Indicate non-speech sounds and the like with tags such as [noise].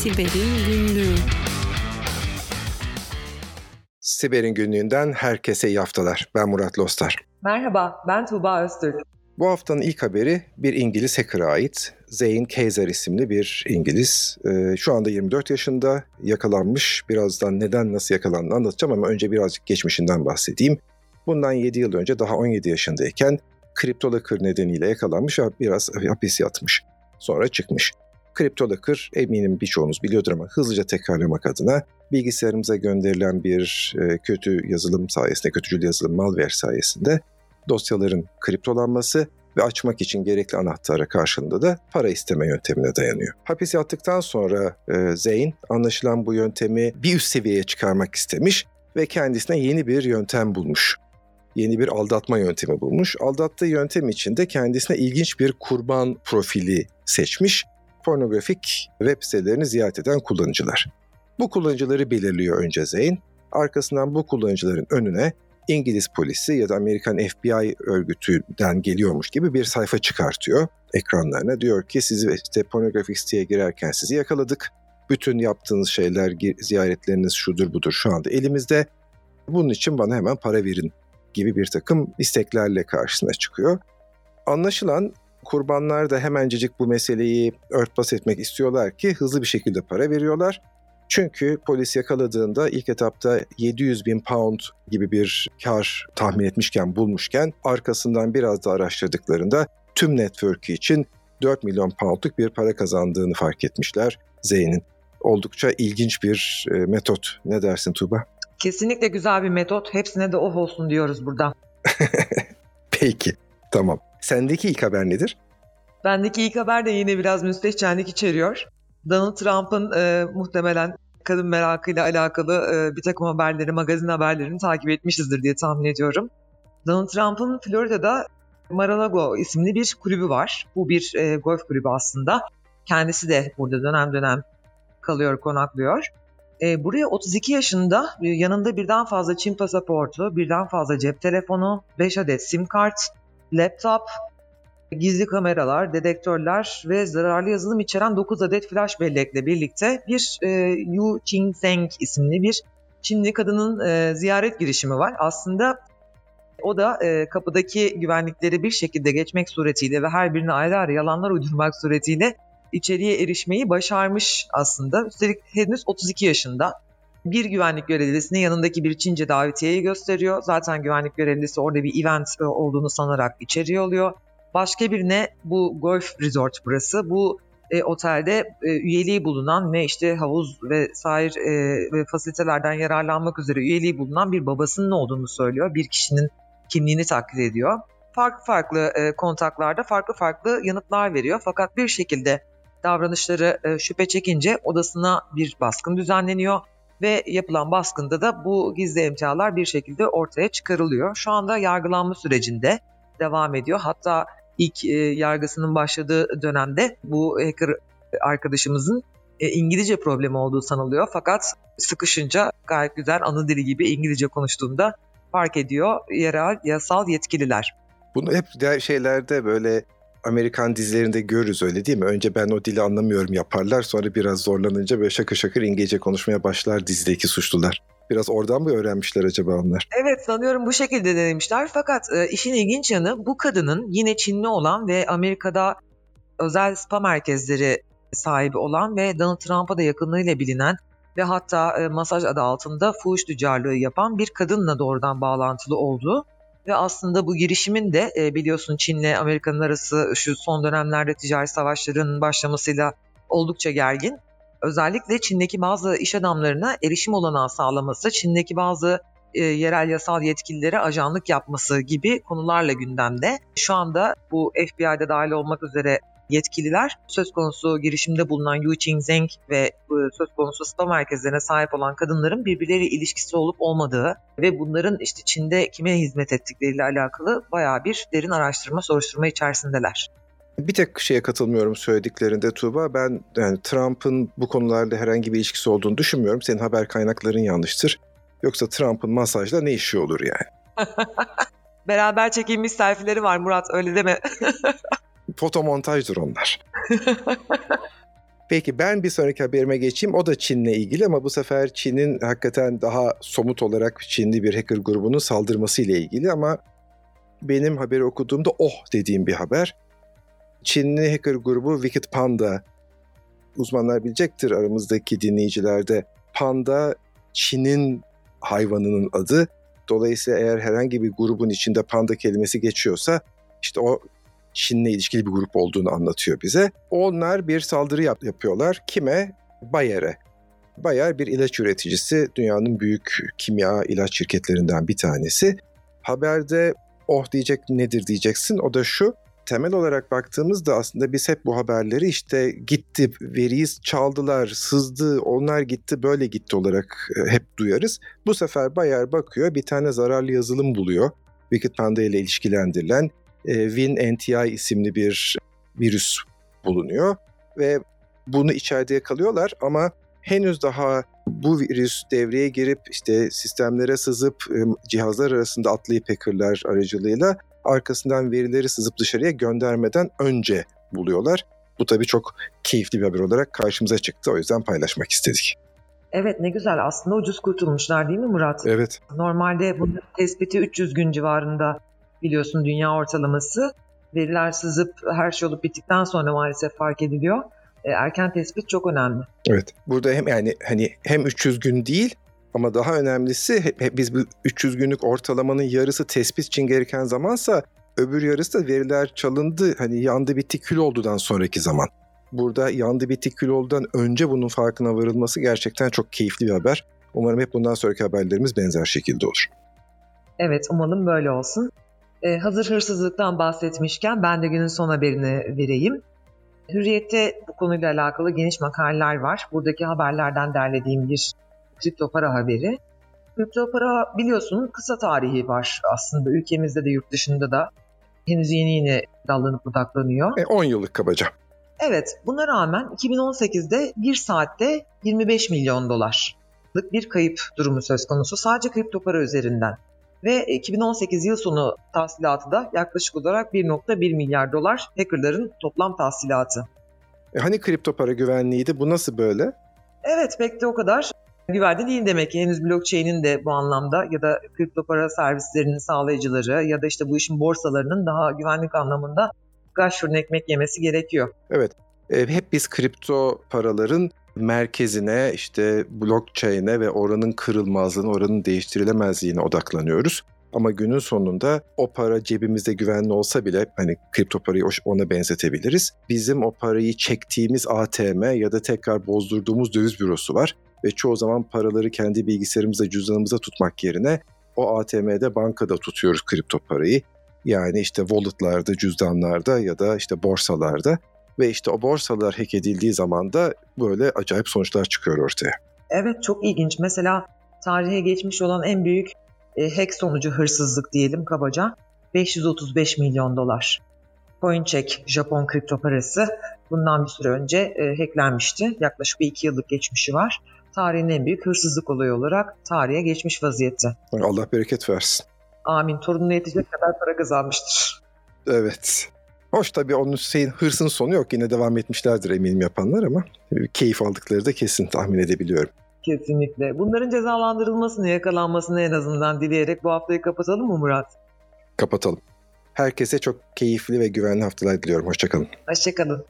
Siber'in Günlüğü Siber'in günlüğünden herkese iyi haftalar. Ben Murat Lostar. Merhaba, ben Tuğba Öztürk. Bu haftanın ilk haberi bir İngiliz hacker'a ait. Zane Kaiser isimli bir İngiliz. Ee, şu anda 24 yaşında yakalanmış. Birazdan neden nasıl yakalandığını anlatacağım ama önce birazcık geçmişinden bahsedeyim. Bundan 7 yıl önce daha 17 yaşındayken kriptolakır nedeniyle yakalanmış ve biraz hapis yatmış. Sonra çıkmış. Kriptolakır eminim birçoğunuz biliyordur ama hızlıca tekrarlamak adına bilgisayarımıza gönderilen bir e, kötü yazılım sayesinde, kötücül yazılım malware sayesinde dosyaların kriptolanması ve açmak için gerekli anahtara karşılığında da para isteme yöntemine dayanıyor. Hapis yattıktan sonra e, Zeyn anlaşılan bu yöntemi bir üst seviyeye çıkarmak istemiş ve kendisine yeni bir yöntem bulmuş. Yeni bir aldatma yöntemi bulmuş. Aldattığı yöntem için de kendisine ilginç bir kurban profili seçmiş. Pornografik web sitelerini ziyaret eden kullanıcılar. Bu kullanıcıları belirliyor önce Zeyn. Arkasından bu kullanıcıların önüne İngiliz polisi ya da Amerikan FBI örgütünden geliyormuş gibi bir sayfa çıkartıyor ekranlarına. Diyor ki sizi işte pornografik siteye girerken sizi yakaladık. Bütün yaptığınız şeyler, ziyaretleriniz şudur budur şu anda elimizde. Bunun için bana hemen para verin gibi bir takım isteklerle karşısına çıkıyor. Anlaşılan kurbanlar da hemencecik bu meseleyi örtbas etmek istiyorlar ki hızlı bir şekilde para veriyorlar çünkü polis yakaladığında ilk etapta 700 bin pound gibi bir kar tahmin etmişken bulmuşken arkasından biraz da araştırdıklarında tüm network'ü için 4 milyon poundluk bir para kazandığını fark etmişler Zeyn'in. Oldukça ilginç bir e, metot. Ne dersin Tuğba? Kesinlikle güzel bir metot. Hepsine de oh olsun diyoruz burada. [laughs] Peki, tamam. Sendeki ilk haber nedir? Bendeki ilk haber de yine biraz müstehcenlik içeriyor. Donald Trump'ın e, muhtemelen kadın merakıyla alakalı e, bir takım haberleri, magazin haberlerini takip etmişizdir diye tahmin ediyorum. Donald Trump'ın Florida'da Mar-a-Lago isimli bir kulübü var. Bu bir e, golf kulübü aslında. Kendisi de burada dönem dönem kalıyor, konaklıyor. E, buraya 32 yaşında e, yanında birden fazla Çin pasaportu, birden fazla cep telefonu, 5 adet sim kart, laptop, gizli kameralar, dedektörler ve zararlı yazılım içeren 9 adet flash bellekle birlikte bir e, Yu Qingzheng isimli bir Çinli kadının e, ziyaret girişimi var. Aslında o da e, kapıdaki güvenlikleri bir şekilde geçmek suretiyle ve her birine ayrı ayrı yalanlar uydurmak suretiyle içeriye erişmeyi başarmış aslında. Üstelik henüz 32 yaşında. Bir güvenlik görevlisine yanındaki bir Çince davetiyeyi gösteriyor. Zaten güvenlik görevlisi orada bir event e, olduğunu sanarak içeriye alıyor. Başka birine bu golf resort burası. Bu e, otelde e, üyeliği bulunan ve işte havuz ve sair e, ve fasilitelerden yararlanmak üzere üyeliği bulunan bir babasının olduğunu söylüyor. Bir kişinin kimliğini taklit ediyor. Farklı farklı e, kontaklarda farklı farklı yanıtlar veriyor. Fakat bir şekilde davranışları e, şüphe çekince odasına bir baskın düzenleniyor ve yapılan baskında da bu gizli emtialar bir şekilde ortaya çıkarılıyor. Şu anda yargılanma sürecinde devam ediyor. Hatta ilk e, yargısının başladığı dönemde bu hacker arkadaşımızın e, İngilizce problemi olduğu sanılıyor. Fakat sıkışınca gayet güzel anı dili gibi İngilizce konuştuğunda fark ediyor yerel yasal yetkililer. Bunu hep diğer şeylerde böyle Amerikan dizilerinde görürüz öyle değil mi? Önce ben o dili anlamıyorum yaparlar sonra biraz zorlanınca böyle şakır şakır İngilizce konuşmaya başlar dizideki suçlular. Biraz oradan mı öğrenmişler acaba onlar? Evet sanıyorum bu şekilde denemişler. Fakat e, işin ilginç yanı bu kadının yine Çinli olan ve Amerika'da özel spa merkezleri sahibi olan ve Donald Trump'a da yakınlığıyla bilinen ve hatta e, masaj adı altında fuhuş tüccarlığı yapan bir kadınla doğrudan bağlantılı olduğu ve aslında bu girişimin de e, biliyorsun Çin'le Amerika'nın arası şu son dönemlerde ticari savaşların başlamasıyla oldukça gergin özellikle Çin'deki bazı iş adamlarına erişim olanağı sağlaması, Çin'deki bazı e, yerel yasal yetkililere ajanlık yapması gibi konularla gündemde. Şu anda bu FBI'de dahil olmak üzere yetkililer söz konusu girişimde bulunan Yu Qingzheng ve e, söz konusu spa merkezlerine sahip olan kadınların birbirleriyle ilişkisi olup olmadığı ve bunların işte Çin'de kime hizmet ettikleriyle alakalı bayağı bir derin araştırma, soruşturma içerisindeler. Bir tek şeye katılmıyorum söylediklerinde Tuğba. Ben yani Trump'ın bu konularda herhangi bir ilişkisi olduğunu düşünmüyorum. Senin haber kaynakların yanlıştır. Yoksa Trump'ın masajla ne işi olur yani? [laughs] Beraber çekilmiş selfie'leri var Murat öyle deme. [laughs] Fotomontajdır onlar. [laughs] Peki ben bir sonraki haberime geçeyim. O da Çin'le ilgili ama bu sefer Çin'in hakikaten daha somut olarak Çinli bir hacker grubunun saldırması ile ilgili ama benim haberi okuduğumda oh dediğim bir haber. Çinli hacker grubu Wicked Panda uzmanlar bilecektir aramızdaki dinleyicilerde. Panda Çin'in hayvanının adı. Dolayısıyla eğer herhangi bir grubun içinde panda kelimesi geçiyorsa işte o Çin'le ilişkili bir grup olduğunu anlatıyor bize. Onlar bir saldırı yap- yapıyorlar. Kime? Bayer'e. Bayer bir ilaç üreticisi. Dünyanın büyük kimya ilaç şirketlerinden bir tanesi. Haberde oh diyecek nedir diyeceksin. O da şu. Temel olarak baktığımızda aslında biz hep bu haberleri işte gitti, veriyi çaldılar, sızdı, onlar gitti, böyle gitti olarak e, hep duyarız. Bu sefer Bayer bakıyor bir tane zararlı yazılım buluyor. Wikipanda ile ilişkilendirilen e, WinNTI isimli bir virüs bulunuyor ve bunu içeride yakalıyorlar ama henüz daha bu virüs devreye girip işte sistemlere sızıp cihazlar arasında atlayıp hackerlar aracılığıyla arkasından verileri sızıp dışarıya göndermeden önce buluyorlar. Bu tabii çok keyifli bir haber olarak karşımıza çıktı. O yüzden paylaşmak istedik. Evet ne güzel aslında ucuz kurtulmuşlar değil mi Murat? Evet. Normalde bunun tespiti 300 gün civarında biliyorsun dünya ortalaması. Veriler sızıp her şey olup bittikten sonra maalesef fark ediliyor. E, erken tespit çok önemli. Evet. Burada hem yani hani hem 300 gün değil ama daha önemlisi hep, hep biz bu 300 günlük ortalamanın yarısı tespit için gereken zamansa öbür yarısı da veriler çalındı hani yandı bitti kül oldudan sonraki zaman. Burada yandı bitti kül oldudan önce bunun farkına varılması gerçekten çok keyifli bir haber. Umarım hep bundan sonraki haberlerimiz benzer şekilde olur. Evet umalım böyle olsun. Ee, hazır hırsızlıktan bahsetmişken ben de günün son haberini vereyim. Hürriyet'te bu konuyla alakalı geniş makaleler var. Buradaki haberlerden derlediğim bir kripto para haberi. Kripto para biliyorsunuz kısa tarihi var aslında ülkemizde de yurt dışında da. Henüz yeni yeni dallanıp budaklanıyor. E, 10 yıllık kabaca. Evet buna rağmen 2018'de bir saatte 25 milyon dolarlık bir kayıp durumu söz konusu sadece kripto para üzerinden. Ve 2018 yıl sonu tahsilatı da yaklaşık olarak 1.1 milyar dolar hackerların toplam tahsilatı. E, hani kripto para güvenliğiydi bu nasıl böyle? Evet pek de o kadar güvenli değil demek ki. Henüz blockchain'in de bu anlamda ya da kripto para servislerinin sağlayıcıları ya da işte bu işin borsalarının daha güvenlik anlamında kaç fırın ekmek yemesi gerekiyor. Evet. E, hep biz kripto paraların merkezine, işte blockchain'e ve oranın kırılmazlığına, oranın değiştirilemezliğine odaklanıyoruz. Ama günün sonunda o para cebimizde güvenli olsa bile hani kripto parayı ona benzetebiliriz. Bizim o parayı çektiğimiz ATM ya da tekrar bozdurduğumuz döviz bürosu var ve çoğu zaman paraları kendi bilgisayarımızda, cüzdanımızda tutmak yerine o ATM'de bankada tutuyoruz kripto parayı. Yani işte wallet'larda, cüzdanlarda ya da işte borsalarda ve işte o borsalar hack edildiği zaman da böyle acayip sonuçlar çıkıyor ortaya. Evet çok ilginç. Mesela tarihe geçmiş olan en büyük e, hack sonucu hırsızlık diyelim kabaca 535 milyon dolar. CoinCheck Japon kripto parası bundan bir süre önce e, hacklenmişti. Yaklaşık bir iki yıllık geçmişi var. Tarihin en büyük hırsızlık olayı olarak tarihe geçmiş vaziyette. Allah bereket versin. Amin. Torununa yetecek kadar para kazanmıştır. Evet. Hoş tabii onun şeyin, hırsın sonu yok. Yine devam etmişlerdir eminim yapanlar ama keyif aldıkları da kesin tahmin edebiliyorum. Kesinlikle. Bunların cezalandırılmasını, yakalanmasını en azından dileyerek bu haftayı kapatalım mı Murat? Kapatalım. Herkese çok keyifli ve güvenli haftalar diliyorum. Hoşçakalın. Hoşçakalın.